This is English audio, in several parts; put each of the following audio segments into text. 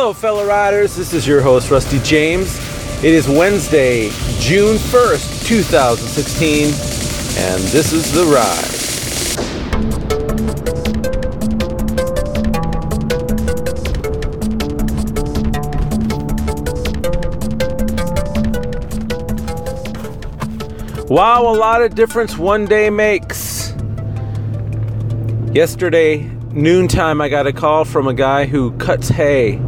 Hello, fellow riders. This is your host, Rusty James. It is Wednesday, June 1st, 2016, and this is The Ride. Wow, a lot of difference one day makes. Yesterday, noontime, I got a call from a guy who cuts hay.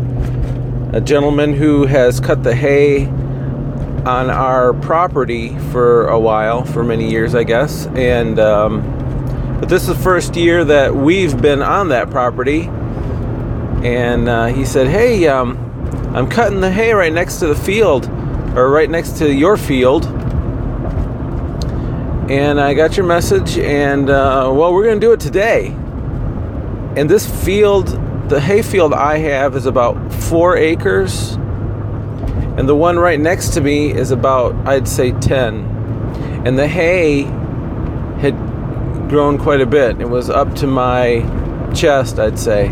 A gentleman who has cut the hay on our property for a while, for many years, I guess. And, um, but this is the first year that we've been on that property. And uh, he said, Hey, um, I'm cutting the hay right next to the field, or right next to your field and I got your message, and uh, well, we're going to do it today. And this field, the hay field I have, is about four acres, and the one right next to me is about, I'd say, 10. And the hay had grown quite a bit, it was up to my chest, I'd say.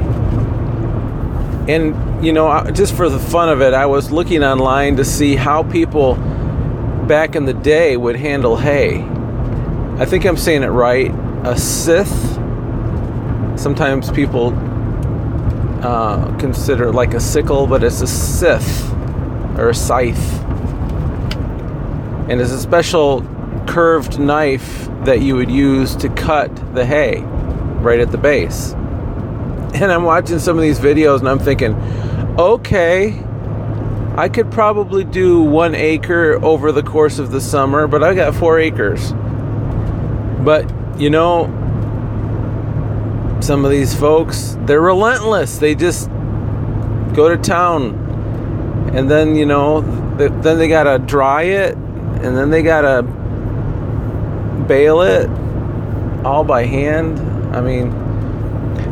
And, you know, just for the fun of it, I was looking online to see how people back in the day would handle hay. I think I'm saying it right. A scythe. Sometimes people uh, consider like a sickle, but it's a scythe or a scythe. And it's a special curved knife that you would use to cut the hay right at the base. And I'm watching some of these videos and I'm thinking, okay, I could probably do one acre over the course of the summer, but I got four acres. But, you know, some of these folks, they're relentless. They just go to town. And then, you know, then they got to dry it. And then they got to bale it all by hand. I mean,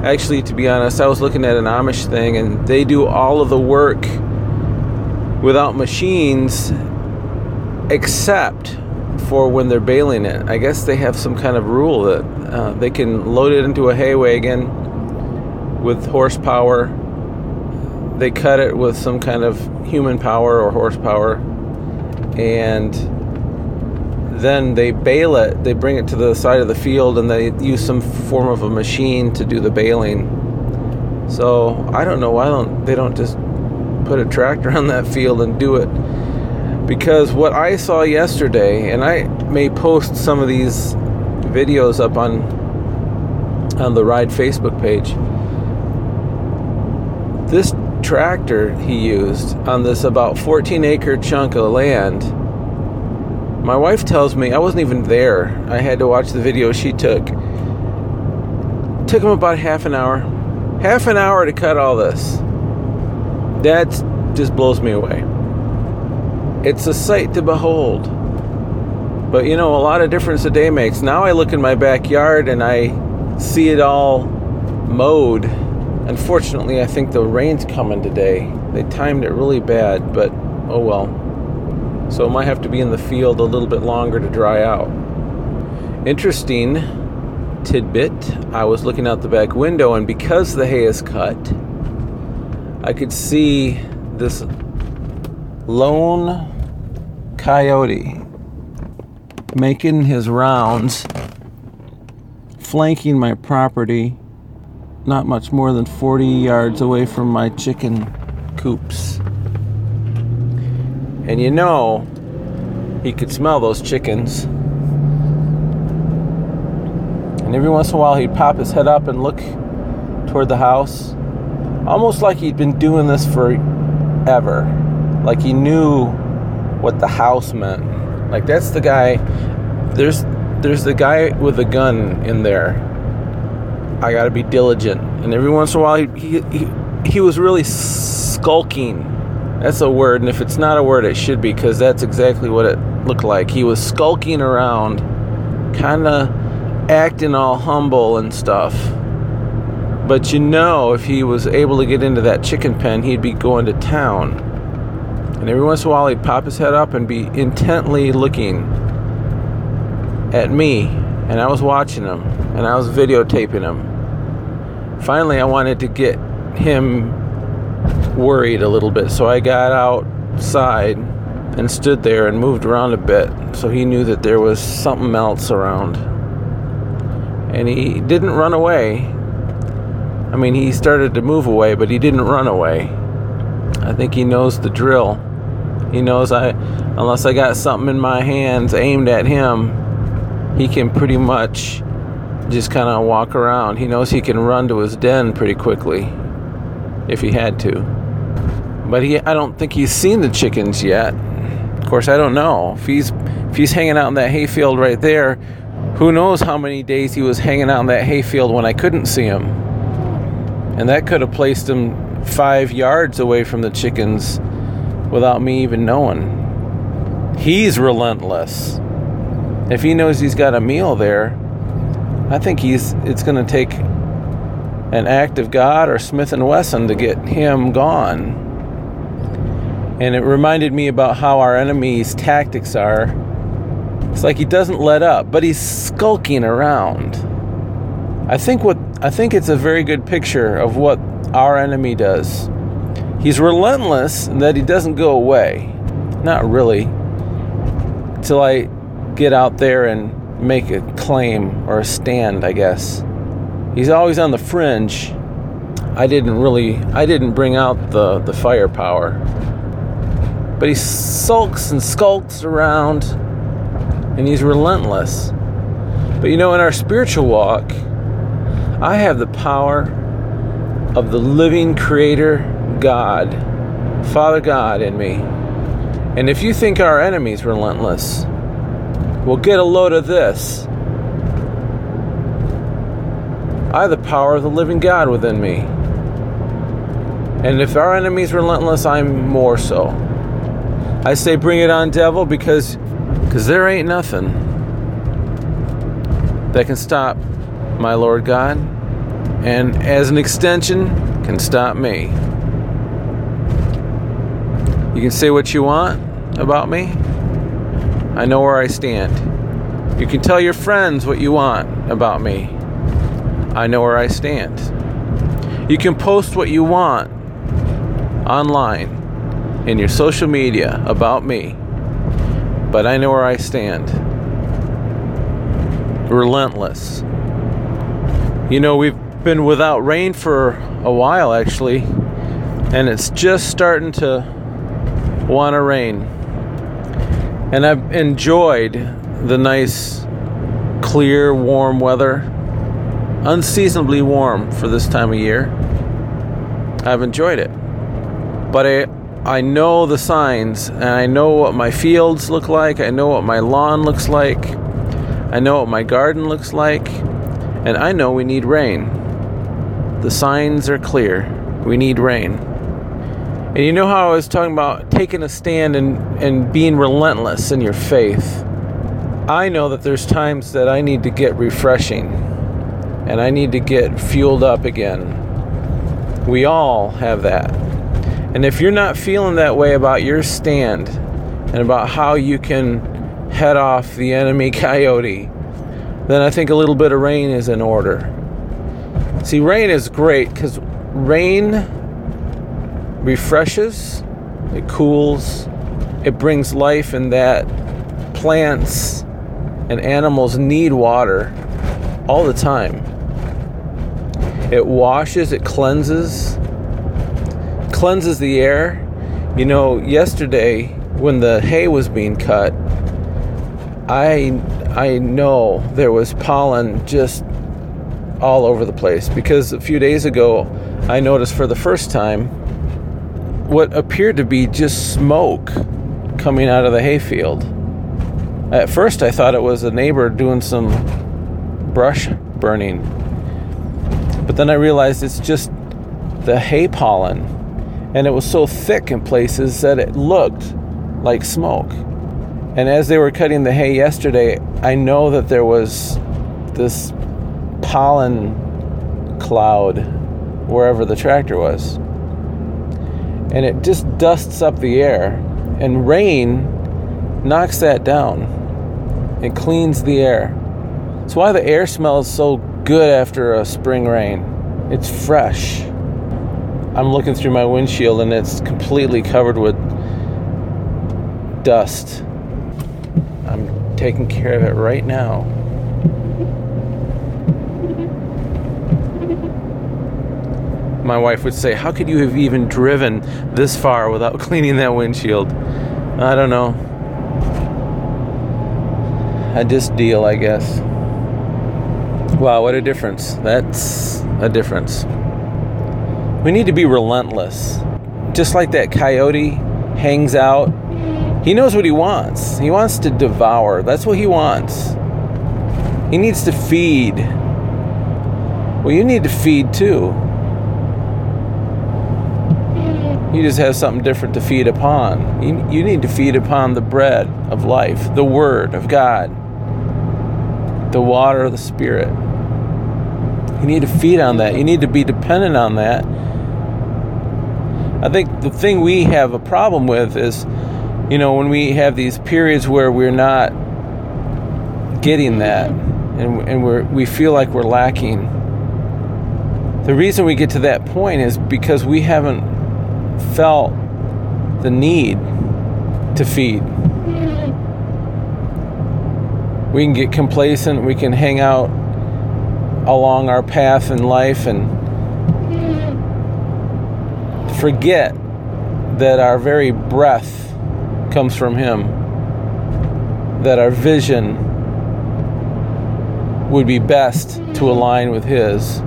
actually, to be honest, I was looking at an Amish thing and they do all of the work without machines except for when they're baling it. I guess they have some kind of rule that uh, they can load it into a hay wagon with horsepower. They cut it with some kind of human power or horsepower, and then they bale it. They bring it to the side of the field and they use some form of a machine to do the baling. So I don't know why don't they don't just put a tractor on that field and do it because what I saw yesterday, and I may post some of these videos up on on the Ride Facebook page. This tractor he used on this about 14 acre chunk of land. My wife tells me I wasn't even there. I had to watch the video she took. took him about half an hour. Half an hour to cut all this. That just blows me away it's a sight to behold. But you know, a lot of difference a day makes. Now I look in my backyard and I see it all mowed. Unfortunately, I think the rain's coming today. They timed it really bad, but oh well. So it might have to be in the field a little bit longer to dry out. Interesting tidbit I was looking out the back window, and because the hay is cut, I could see this lone coyote making his rounds, flanking my property, not much more than 40 yards away from my chicken coops. And you know, he could smell those chickens. And every once in a while, he'd pop his head up and look toward the house, almost like he'd been doing this forever. Like he knew what the house meant. Like that's the guy. There's there's the guy with a gun in there. I got to be diligent. And every once in a while, he, he he he was really skulking. That's a word, and if it's not a word, it should be because that's exactly what it looked like. He was skulking around, kind of acting all humble and stuff. But you know, if he was able to get into that chicken pen, he'd be going to town. And every once in a while, he'd pop his head up and be intently looking at me. And I was watching him, and I was videotaping him. Finally, I wanted to get him worried a little bit. So I got outside and stood there and moved around a bit so he knew that there was something else around. And he didn't run away. I mean, he started to move away, but he didn't run away. I think he knows the drill. He knows I unless I got something in my hands aimed at him, he can pretty much just kind of walk around. He knows he can run to his den pretty quickly if he had to. But he I don't think he's seen the chickens yet. Of course, I don't know. If he's if he's hanging out in that hayfield right there, who knows how many days he was hanging out in that hayfield when I couldn't see him. And that could have placed him 5 yards away from the chickens without me even knowing. He's relentless. If he knows he's got a meal there, I think he's it's going to take an act of God or Smith and Wesson to get him gone. And it reminded me about how our enemy's tactics are. It's like he doesn't let up, but he's skulking around. I think what I think it's a very good picture of what our enemy does. He's relentless in that he doesn't go away. Not really. Till I get out there and make a claim or a stand, I guess. He's always on the fringe. I didn't really I didn't bring out the the firepower. But he sulks and skulks around and he's relentless. But you know in our spiritual walk, I have the power of the living creator God, Father God in me. And if you think our enemy's relentless, well, get a load of this. I have the power of the living God within me. And if our enemy's relentless, I'm more so. I say bring it on, devil, because because there ain't nothing that can stop my Lord God, and as an extension, can stop me. You can say what you want about me. I know where I stand. You can tell your friends what you want about me. I know where I stand. You can post what you want online in your social media about me, but I know where I stand. Relentless. You know, we've been without rain for a while actually, and it's just starting to want to rain. And I've enjoyed the nice, clear, warm weather. Unseasonably warm for this time of year. I've enjoyed it. But I, I know the signs, and I know what my fields look like. I know what my lawn looks like. I know what my garden looks like. And I know we need rain. The signs are clear. We need rain. And you know how I was talking about taking a stand and, and being relentless in your faith? I know that there's times that I need to get refreshing and I need to get fueled up again. We all have that. And if you're not feeling that way about your stand and about how you can head off the enemy coyote, then I think a little bit of rain is in order. See, rain is great because rain refreshes, it cools, it brings life in that plants and animals need water all the time. It washes, it cleanses, cleanses the air. You know, yesterday when the hay was being cut, I I know there was pollen just all over the place because a few days ago I noticed for the first time what appeared to be just smoke coming out of the hayfield. At first I thought it was a neighbor doing some brush burning. But then I realized it's just the hay pollen and it was so thick in places that it looked like smoke. And as they were cutting the hay yesterday, I know that there was this pollen cloud wherever the tractor was. And it just dusts up the air, and rain knocks that down. It cleans the air. It's why the air smells so good after a spring rain. It's fresh. I'm looking through my windshield and it's completely covered with dust. I'm taking care of it right now. My wife would say, How could you have even driven this far without cleaning that windshield? I don't know. I just deal, I guess. Wow, what a difference. That's a difference. We need to be relentless. Just like that coyote hangs out, he knows what he wants. He wants to devour. That's what he wants. He needs to feed. Well, you need to feed too. You just have something different to feed upon. You, you need to feed upon the bread of life, the Word of God, the water of the Spirit. You need to feed on that. You need to be dependent on that. I think the thing we have a problem with is, you know, when we have these periods where we're not getting that and, and we're, we feel like we're lacking. The reason we get to that point is because we haven't felt the need to feed. We can get complacent, we can hang out along our path in life and forget that our very breath comes from Him, that our vision would be best to align with His.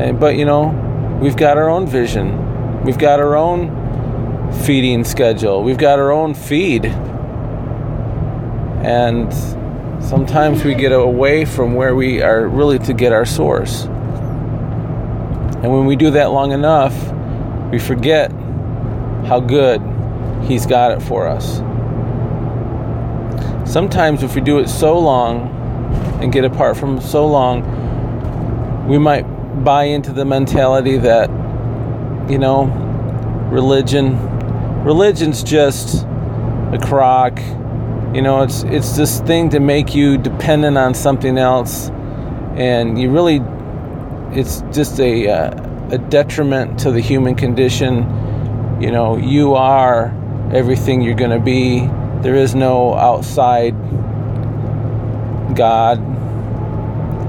And, but you know, we've got our own vision We've got our own feeding schedule. We've got our own feed. And sometimes we get away from where we are really to get our source. And when we do that long enough, we forget how good He's got it for us. Sometimes, if we do it so long and get apart from so long, we might buy into the mentality that you know, religion. Religion's just a crock. You know, it's it's this thing to make you dependent on something else, and you really, it's just a uh, a detriment to the human condition. You know, you are everything you're going to be. There is no outside God.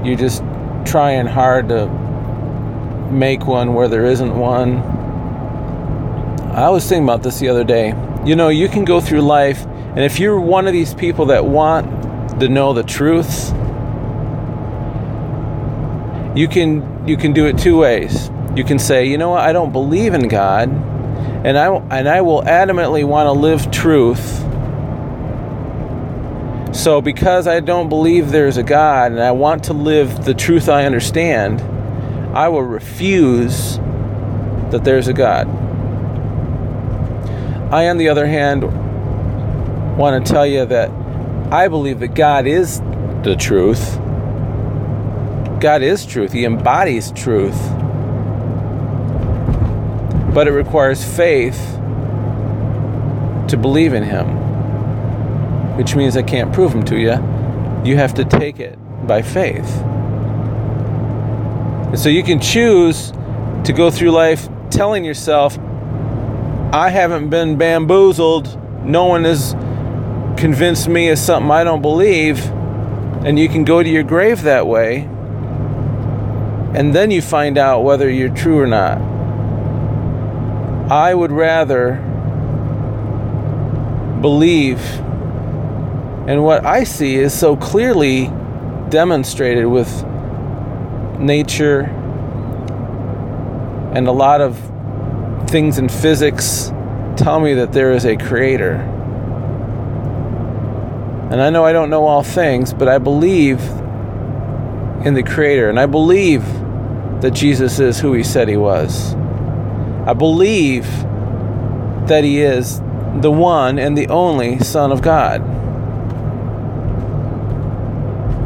You're just trying hard to make one where there isn't one. I was thinking about this the other day. You know, you can go through life, and if you're one of these people that want to know the truth, you can you can do it two ways. You can say, you know what, I don't believe in God, and I and I will adamantly want to live truth. So because I don't believe there's a God and I want to live the truth I understand, I will refuse that there's a God. I, on the other hand, want to tell you that I believe that God is the truth. God is truth, He embodies truth. But it requires faith to believe in Him, which means I can't prove Him to you. You have to take it by faith. And so you can choose to go through life telling yourself, I haven't been bamboozled. No one has convinced me of something I don't believe. And you can go to your grave that way. And then you find out whether you're true or not. I would rather believe. And what I see is so clearly demonstrated with nature and a lot of things in physics tell me that there is a creator. And I know I don't know all things, but I believe in the creator and I believe that Jesus is who he said he was. I believe that he is the one and the only Son of God.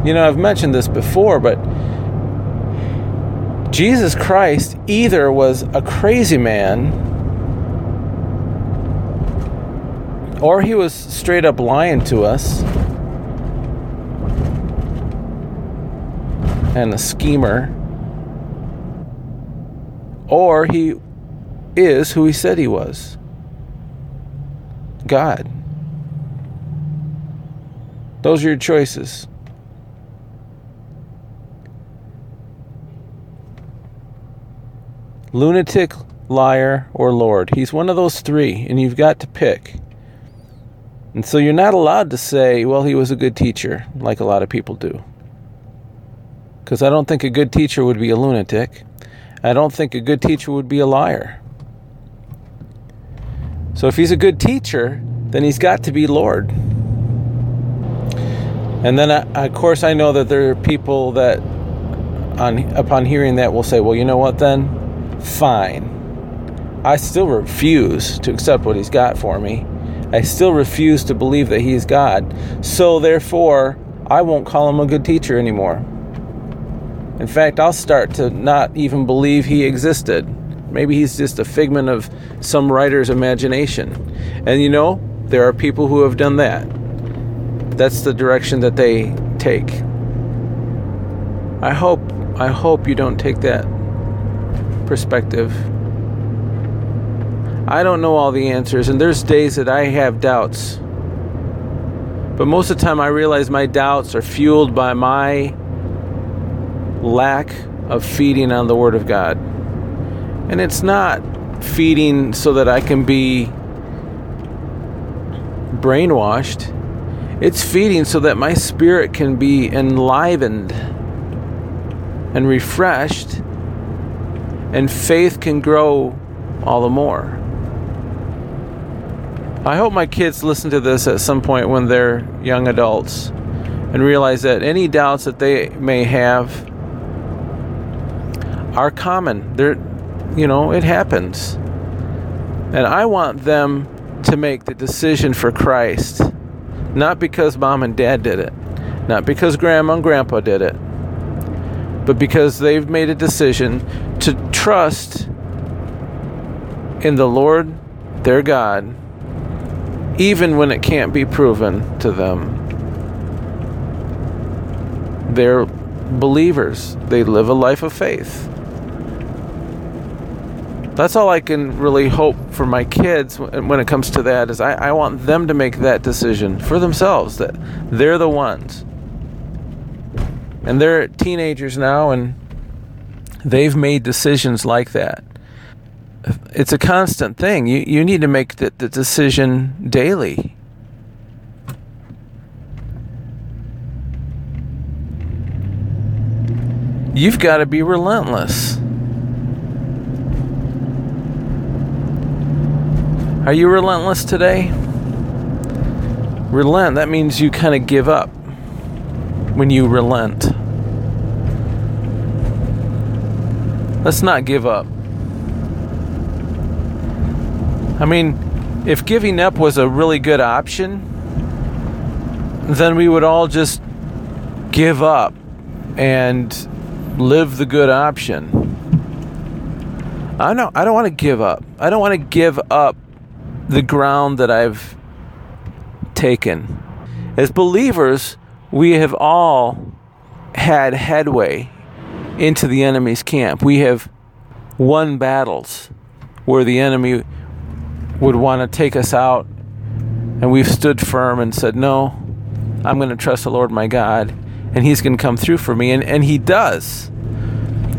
You know, I've mentioned this before, but Jesus Christ either was a crazy man or he was straight up lying to us and a schemer or he is who he said he was God. Those are your choices. Lunatic, liar, or Lord. He's one of those three, and you've got to pick. And so you're not allowed to say, well, he was a good teacher, like a lot of people do. Because I don't think a good teacher would be a lunatic. I don't think a good teacher would be a liar. So if he's a good teacher, then he's got to be Lord. And then, I, of course, I know that there are people that, on upon hearing that, will say, "Well, you know what? Then, fine. I still refuse to accept what he's got for me. I still refuse to believe that he's God. So therefore, I won't call him a good teacher anymore. In fact, I'll start to not even believe he existed." Maybe he's just a figment of some writer's imagination. And you know, there are people who have done that. That's the direction that they take. I hope I hope you don't take that perspective. I don't know all the answers and there's days that I have doubts. But most of the time I realize my doubts are fueled by my lack of feeding on the word of God. And it's not feeding so that I can be brainwashed. It's feeding so that my spirit can be enlivened and refreshed, and faith can grow all the more. I hope my kids listen to this at some point when they're young adults and realize that any doubts that they may have are common. They're, you know, it happens. And I want them to make the decision for Christ. Not because mom and dad did it, not because grandma and grandpa did it, but because they've made a decision to trust in the Lord their God, even when it can't be proven to them. They're believers, they live a life of faith. That's all I can really hope for my kids when it comes to that is I, I want them to make that decision for themselves that they're the ones. And they're teenagers now and they've made decisions like that. It's a constant thing. You you need to make the, the decision daily. You've got to be relentless. Are you relentless today? Relent, that means you kind of give up when you relent. Let's not give up. I mean, if giving up was a really good option, then we would all just give up and live the good option. I know I don't want to give up. I don't want to give up the ground that I've taken. As believers, we have all had headway into the enemy's camp. We have won battles where the enemy would want to take us out, and we've stood firm and said, No, I'm going to trust the Lord my God, and He's going to come through for me. And, and He does.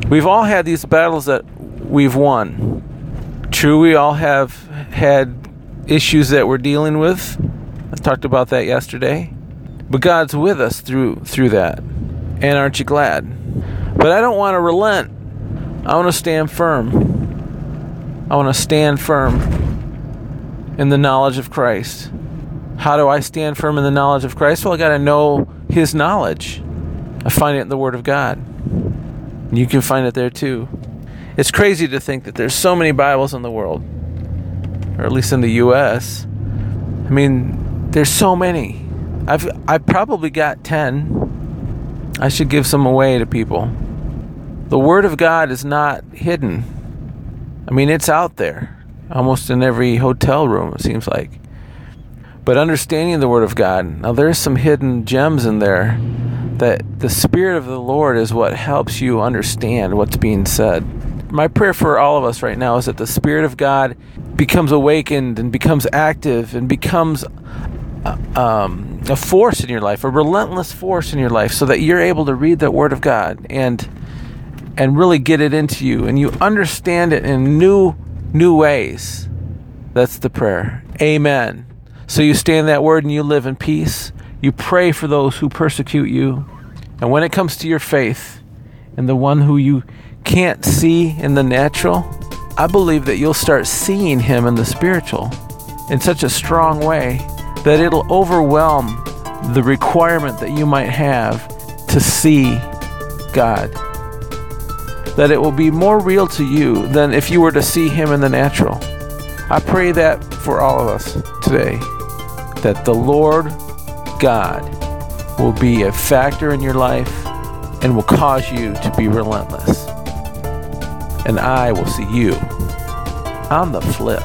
We've all had these battles that we've won. True, we all have had issues that we're dealing with. I talked about that yesterday. But God's with us through through that. And aren't you glad? But I don't want to relent. I want to stand firm. I want to stand firm in the knowledge of Christ. How do I stand firm in the knowledge of Christ? Well, I got to know his knowledge. I find it in the word of God. You can find it there too. It's crazy to think that there's so many Bibles in the world or at least in the U.S. I mean, there's so many. I've I probably got ten. I should give some away to people. The Word of God is not hidden. I mean, it's out there, almost in every hotel room. It seems like. But understanding the Word of God, now there's some hidden gems in there that the Spirit of the Lord is what helps you understand what's being said. my prayer for all of us right now is that the Spirit of God becomes awakened and becomes active and becomes uh, um, a force in your life, a relentless force in your life, so that you're able to read the Word of God and and really get it into you and you understand it in new new ways. That's the prayer. Amen. So you stand that word and you live in peace. You pray for those who persecute you. And when it comes to your faith and the one who you can't see in the natural, I believe that you'll start seeing him in the spiritual in such a strong way that it'll overwhelm the requirement that you might have to see God. That it will be more real to you than if you were to see him in the natural. I pray that for all of us today, that the Lord God will be a factor in your life and will cause you to be relentless and I will see you on the flip.